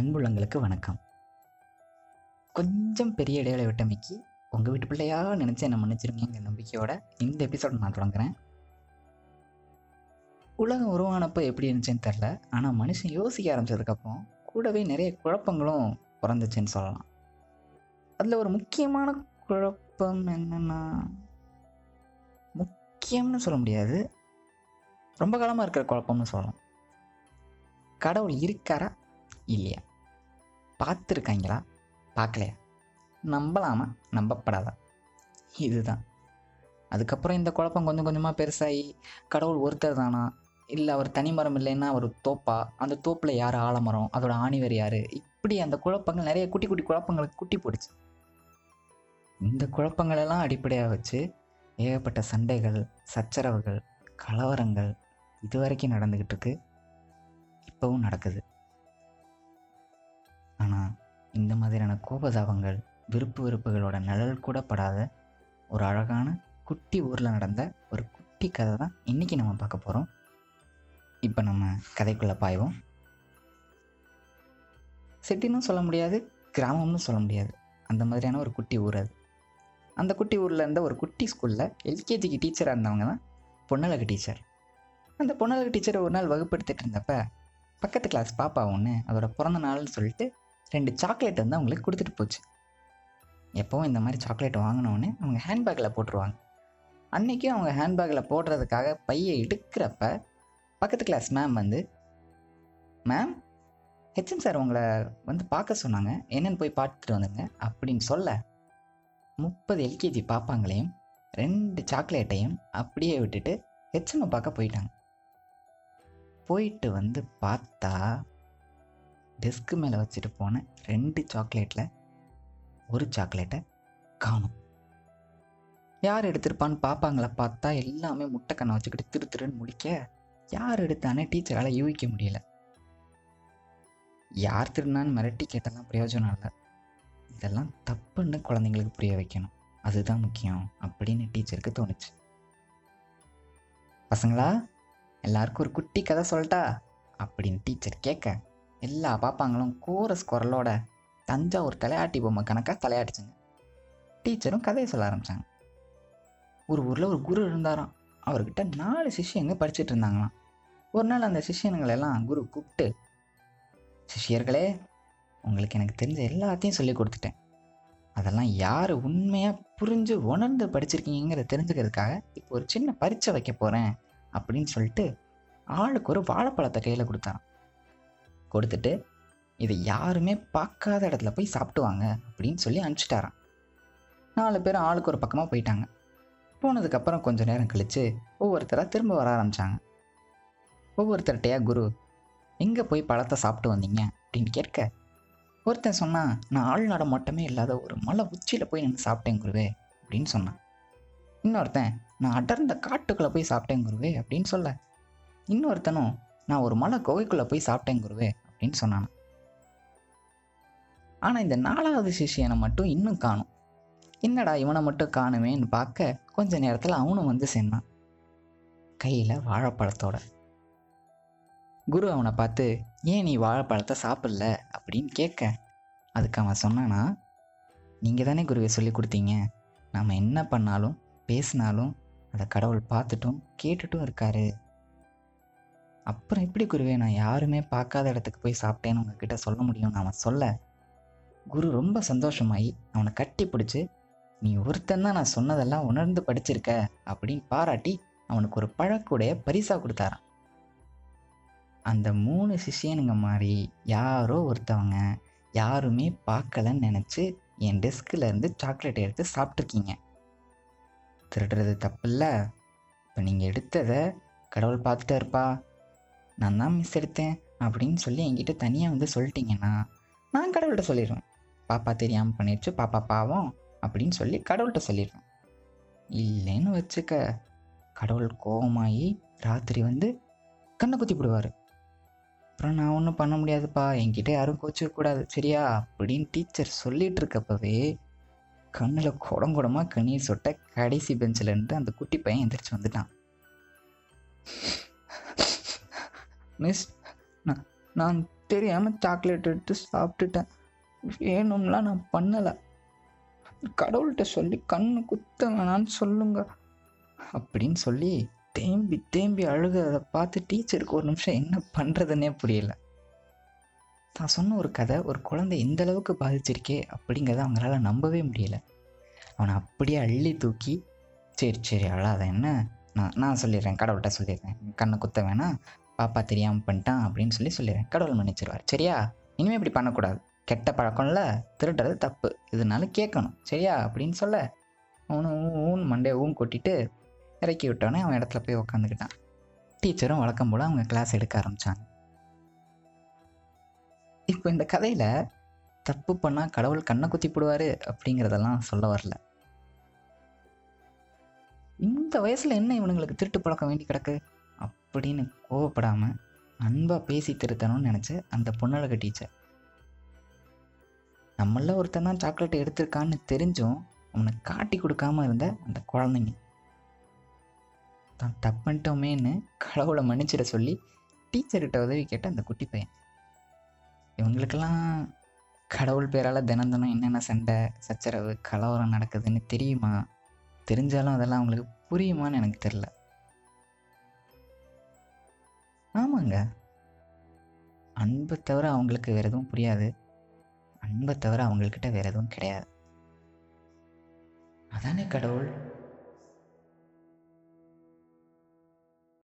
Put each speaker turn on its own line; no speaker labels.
அன்புள்ளங்களுக்கு வணக்கம். கொஞ்சம் பெரிய இடைவேளை விட்டமைக்கு உங்கள் வீட்டு பிள்ளையாக நினச்சி என்ன மன்னிச்சிருங்கங்கிற நம்பிக்கையோட இந்த எபிசோட் நான் தொடங்குறேன். உலகம் உருவானப்போ எப்படி இருந்துச்சுன்னு தெரில ஆனால் மனுஷன் யோசிக்க ஆரம்பிச்சதுக்கப்புறம் கூடவே நிறைய குழப்பங்களும் பிறந்துச்சுன்னு சொல்லலாம். அதில் ஒரு முக்கியமான குழப்பம் என்னென்னா முக்கியம்னு சொல்ல முடியாது. ரொம்ப காலமாக இருக்கிற குழப்பம்னு சொல்லலாம். கடவுள் இருக்காரா? இல்லையா? பார்த்துருக்காங்களா? பார்க்கலையா? நம்பலாமா? நம்பப்படாதா? இதுதான். அதுக்கப்புறம் இந்த குழப்பம் கொஞ்சம் கொஞ்சமாக பெருசாகி கடவுள் ஒருத்தர் தானா? இல்லை அவர் தனிமரம் இல்லைன்னா அவர் தோப்பா? அந்த தோப்பில் யார் ஆலமரம்? அதோட ஆணிவர் யார்? இப்படி அந்த குழப்பங்கள் நிறைய குட்டி குட்டி குழப்பங்களுக்கு குட்டி போடுச்சு இந்த குழப்பங்களெல்லாம் அடிப்படையாக வச்சு ஏகப்பட்ட சண்டைகள் சச்சரவுகள் கலவரங்கள் இது வரைக்கும் நடந்துக்கிட்டு இருக்கு. இப்போவும் நடக்குது. இந்த மாதிரியான கோபதாபங்கள் விருப்பு வெறுப்புகளோட நிழல் கூட படாத ஒரு அழகான குட்டி ஊரில் நடந்த ஒரு குட்டி கதை தான் இன்றைக்கி நம்ம பார்க்க போகிறோம் இப்போ நம்ம கதைக்குள்ளே பாய்வோம். சிட்டின்னு சொல்ல முடியாது கிராமம்னு சொல்ல முடியாது. அந்த மாதிரியான ஒரு குட்டி ஊர் அது. அந்த குட்டி ஊரில் இருந்த ஒரு குட்டி ஸ்கூலில் எல்கேஜிக்கு டீச்சராக இருந்தவங்க தான் பொன்னழகு டீச்சர் அந்த பொன்னழகு டீச்சர் ஒரு நாள் வகுப்படுத்திட்டு இருந்தப்ப பக்கத்து கிளாஸ் பாப்பா ஒன்று அதோட பிறந்த நாள்னு சொல்லிட்டு ரெண்டு சாக்லேட் வந்து அவங்களுக்கு கொடுத்துட்டு போச்சு. எப்போவும் இந்த மாதிரி சாக்லேட் வாங்கினோடனே அவங்க ஹேண்ட்பேக்கில் போட்டுருவாங்க. அன்றைக்கும் அவங்க ஹேண்ட்பேக்கில் போடுறதுக்காக பையை எடுக்கிறப்ப பக்கத்து கிளாஸ் மேம் வந்து மேம் ஹெச்எம் சார் உங்களை வந்து பார்க்க சொன்னாங்க. என்னென்னு போய் பார்த்துட்டு வந்துங்க அப்படின்னு சொல்ல முப்பது எல்கேஜி பாப்பாங்களையும் ரெண்டு சாக்லேட்டையும் அப்படியே விட்டுட்டு ஹெச்எம்மை பார்க்க போயிட்டாங்க. போயிட்டு வந்து பார்த்தா டெஸ்க்கு மேலே வச்சுட்டு போன ரெண்டு சாக்லேட்டில் ஒரு சாக்லேட்டை காணும். யார் எடுத்திருப்பான்னு பார்ப்பாங்கள பார்த்தா எல்லாமே முட்டை கண்ணை வச்சுக்கிட்டு திரு திருன்னு முடிக்க யார் எடுத்தானே டீச்சரால் யூகிக்க முடியல. யார் திருநான்னு மிரட்டி கேட்டெல்லாம் பிரயோஜனம் இல்லை. இதெல்லாம் தப்புன்னு குழந்தைங்களுக்கு புரிய வைக்கணும். அதுதான் முக்கியம் அப்படின்னு டீச்சருக்கு தோணுச்சு. பசங்களா எல்லாருக்கும் ஒரு குட்டி கதை சொல்லட்டா? அப்படின்னு டீச்சர் கேட்க எல்லா பாப்பாங்களும் கோரஸ் குரலோட தஞ்சாவூர் தலையாட்டி பொம்மை கணக்காக தலையாட்டிச்சுங்க. டீச்சரும் கதையை சொல்ல ஆரம்பித்தாங்க ஒரு ஊரில் ஒரு குரு இருந்தாராம். அவர்கிட்ட நாலு சிஷியங்க படிச்சுட்டு இருந்தாங்களாம். ஒரு நாள் அந்த சிஷியனுங்களெல்லாம் குரு கூப்பிட்டு சிஷியர்களே உங்களுக்கு எனக்கு தெரிஞ்ச எல்லாத்தையும் சொல்லி கொடுத்துட்டேன். அதெல்லாம் யார் உண்மையாக புரிஞ்சு உணர்ந்து படிச்சிருக்கீங்கிறத தெரிஞ்சுக்கிறதுக்காக இப்போ ஒரு சின்ன பரீட்சை வைக்க போகிறேன் அப்படின்னு சொல்லிட்டு ஆளுக்கு ஒரு வாழைப்பழத்தை கையில் கொடுத்தாராம். கொடுத்துட்டு இதை யாருமே பார்க்காத இடத்துல போய் சாப்பிட்டுவாங்க அப்படின்னு சொல்லி அனுப்பிச்சிட்டாரான் நாலு பேரும் ஆளுக்கு ஒரு பக்கமாக போயிட்டாங்க. போனதுக்கப்புறம் கொஞ்சம் நேரம் கழித்து ஒவ்வொருத்தராக திரும்ப வர ஆரம்பித்தாங்க ஒவ்வொருத்தர்கிட்டையா குரு எங்கே போய் பழத்தை சாப்பிட்டு வந்தீங்க? அப்படின்னு கேட்க ஒருத்தன் சொன்னான் நான் ஆள் மட்டுமே இல்லாத ஒரு மலை உச்சியில் போய் நின்று சாப்பிட்டேன் குருவே அப்படின்னு சொன்னான். இன்னொருத்தன் நான் அடர்ந்த காட்டுக்குள்ளே போய் சாப்பிட்டேன் குருவே அப்படின்னு சொல்ல இன்னொருத்தனும் நான் ஒரு மலை குகைக்குள்ளே போய் சாப்பிட்டேன் குருவே அப்படின்னு சொன்னான் ஆனால் இந்த நாலாவது சிஷியனை மட்டும் இன்னும் காணும். என்னடா இவனை மட்டும் காணுமேன்னு பார்க்க கொஞ்ச நேரத்தில் அவனும் வந்து சேர்ந்தான் கையில் வாழைப்பழத்தோட. குரு அவனை பார்த்து ஏன் நீ வாழைப்பழத்தை சாப்பிடல? அப்படின்னு கேட்க அதுக்கு அவன் சொன்னானா நீங்கள் தானே குருவை சொல்லி கொடுத்தீங்க. நாம் என்ன பண்ணாலும் பேசினாலும் அதை கடவுள் பார்த்துட்டும் கேட்டுட்டும் இருக்காரு. அப்புறம் எப்படி குருவே நான் யாருமே பார்க்காத இடத்துக்கு போய் சாப்பிட்டேன்னு உங்ககிட்ட சொல்ல முடியும்னு அவன் சொல்ல குரு ரொம்ப சந்தோஷமாயி அவனை கட்டி பிடிச்சி நீ ஒருத்தன் தான் நான் சொன்னதெல்லாம் உணர்ந்து படிச்சிருக்க அப்படின்னு பாராட்டி அவனுக்கு ஒரு பழக்கூடைய பரிசா கொடுத்தாரான் அந்த மூணு சிஷியனுங்க மாதிரி யாரோ ஒருத்தவங்க யாருமே பார்க்கலன்னு நினச்சி என் டெஸ்கில் இருந்து சாக்லேட் எடுத்து சாப்பிட்ருக்கீங்க திருடுறது தப்பு இல்லை. இப்போ நீங்கள் எடுத்ததை கடவுள் பார்த்துட்டே இருப்பா நான் தான் மிஸ் எடுத்தேன் அப்படின்னு சொல்லி என்கிட்ட தனியாக வந்து சொல்லிட்டீங்கன்னா நான் கடவுள்கிட்ட சொல்லிடுவேன். பாப்பா தெரியாமல் பண்ணிடுச்சு பாப்பா பாவம் அப்படின்னு சொல்லி கடவுள்கிட்ட சொல்லிடுவேன். இல்லைன்னு வச்சுக்க கடவுள் கோபமாகி ராத்திரி வந்து கண்ணை குத்தி விடுவார். அப்புறம் நான் ஒன்றும் பண்ண முடியாதுப்பா என்கிட்ட யாரும் கோச்சிக்க கூடாது சரியா அப்படின்னு டீச்சர் சொல்லிட்டு இருக்கப்பவே கண்ணில் குடம் குடமாக கண்ணீர் சொட்ட கடைசி பெஞ்சில் இருந்து அந்த குட்டி பையன் எந்திரிச்சு வந்துட்டான். மிஸ் நான் நான் தெரியாமல் சாக்லேட் எடுத்து சாப்பிட்டுட்டேன். வேணும்லாம் நான் பண்ணலை. கடவுள்கிட்ட சொல்லி கண்ணு குத்த வேணான்னு சொல்லுங்க. அப்படின்னு சொல்லி தேம்பி தேம்பி அழுகிறத பார்த்து டீச்சருக்கு ஒரு நிமிஷம் என்ன பண்ணுறதுன்னே புரியல. நான் சொன்ன ஒரு கதை ஒரு குழந்தை எந்த அளவுக்கு பாதிச்சிருக்கே அப்படிங்கிறத அவங்களால நம்பவே முடியல. அவனை அப்படியே அள்ளி தூக்கி சரி சரி அழாத என்ன? நான் நான் சொல்லிடுறேன் கடவுள்கிட்ட சொல்லிடுறேன். கண்ணை குத்த வேணாம். பாப்பா தெரியாமல் பண்ணிட்டான் அப்படின்னு சொல்லி சொல்லிடுறேன். கடவுள் மன்னிச்சிருவார். சரியா? இனிமேல் இப்படி பண்ணக்கூடாது. கெட்ட பழக்கம்ல திருடுறது தப்பு. இதனால கேட்கணும். சரியா? அப்படின்னு சொல்ல அவனு ஊன் மண்டே ஊன் கொட்டிட்டு இறக்கி விட்டோன்னே அவன் இடத்துல போய் உக்காந்துக்கிட்டான். டீச்சரும் வழக்கம் போல் அவங்க கிளாஸ் எடுக்க ஆரம்பித்தாங்க இப்போ இந்த கதையில் தப்பு பண்ணால் கடவுள் கண்ணை குத்தி போடுவார் அப்படிங்கிறதெல்லாம் சொல்ல வரல. இந்த வயசில் என்ன இவனுங்களுக்கு திருட்டு பழக்கம் வேண்டி கிடக்கு? அப்படின்னு கோவப்படாமல் அன்பாக பேசி திருத்தணும்னு நினச்ச அந்த பொண்ணழக டீச்சர் நம்மள ஒருத்தன் தான் சாக்லேட் எடுத்திருக்கான்னு தெரிஞ்சும் அவனை காட்டி கொடுக்காம இருந்த அந்த குழந்தைங்க. தான் தப்புன்ட்டோமேன்னு கடவுளை மன்னிச்சிட சொல்லி டீச்சர்கிட்ட உதவி கேட்ட அந்த குட்டி பையன். இவங்களுக்கெல்லாம் கடவுள் பேரால் தினம் தினம் என்னென்ன சண்டை சச்சரவு கலவரம் நடக்குதுன்னு தெரியுமா? தெரிஞ்சாலும் அதெல்லாம் அவங்களுக்கு புரியுமான்னு எனக்கு தெரில ஆமாங்க. அன்பை தவிர அவங்களுக்கு வேறு எதுவும் புரியாது. அன்பை தவிர அவங்கக்கிட்ட வேறு எதுவும் கிடையாது. அதானே கடவுள்?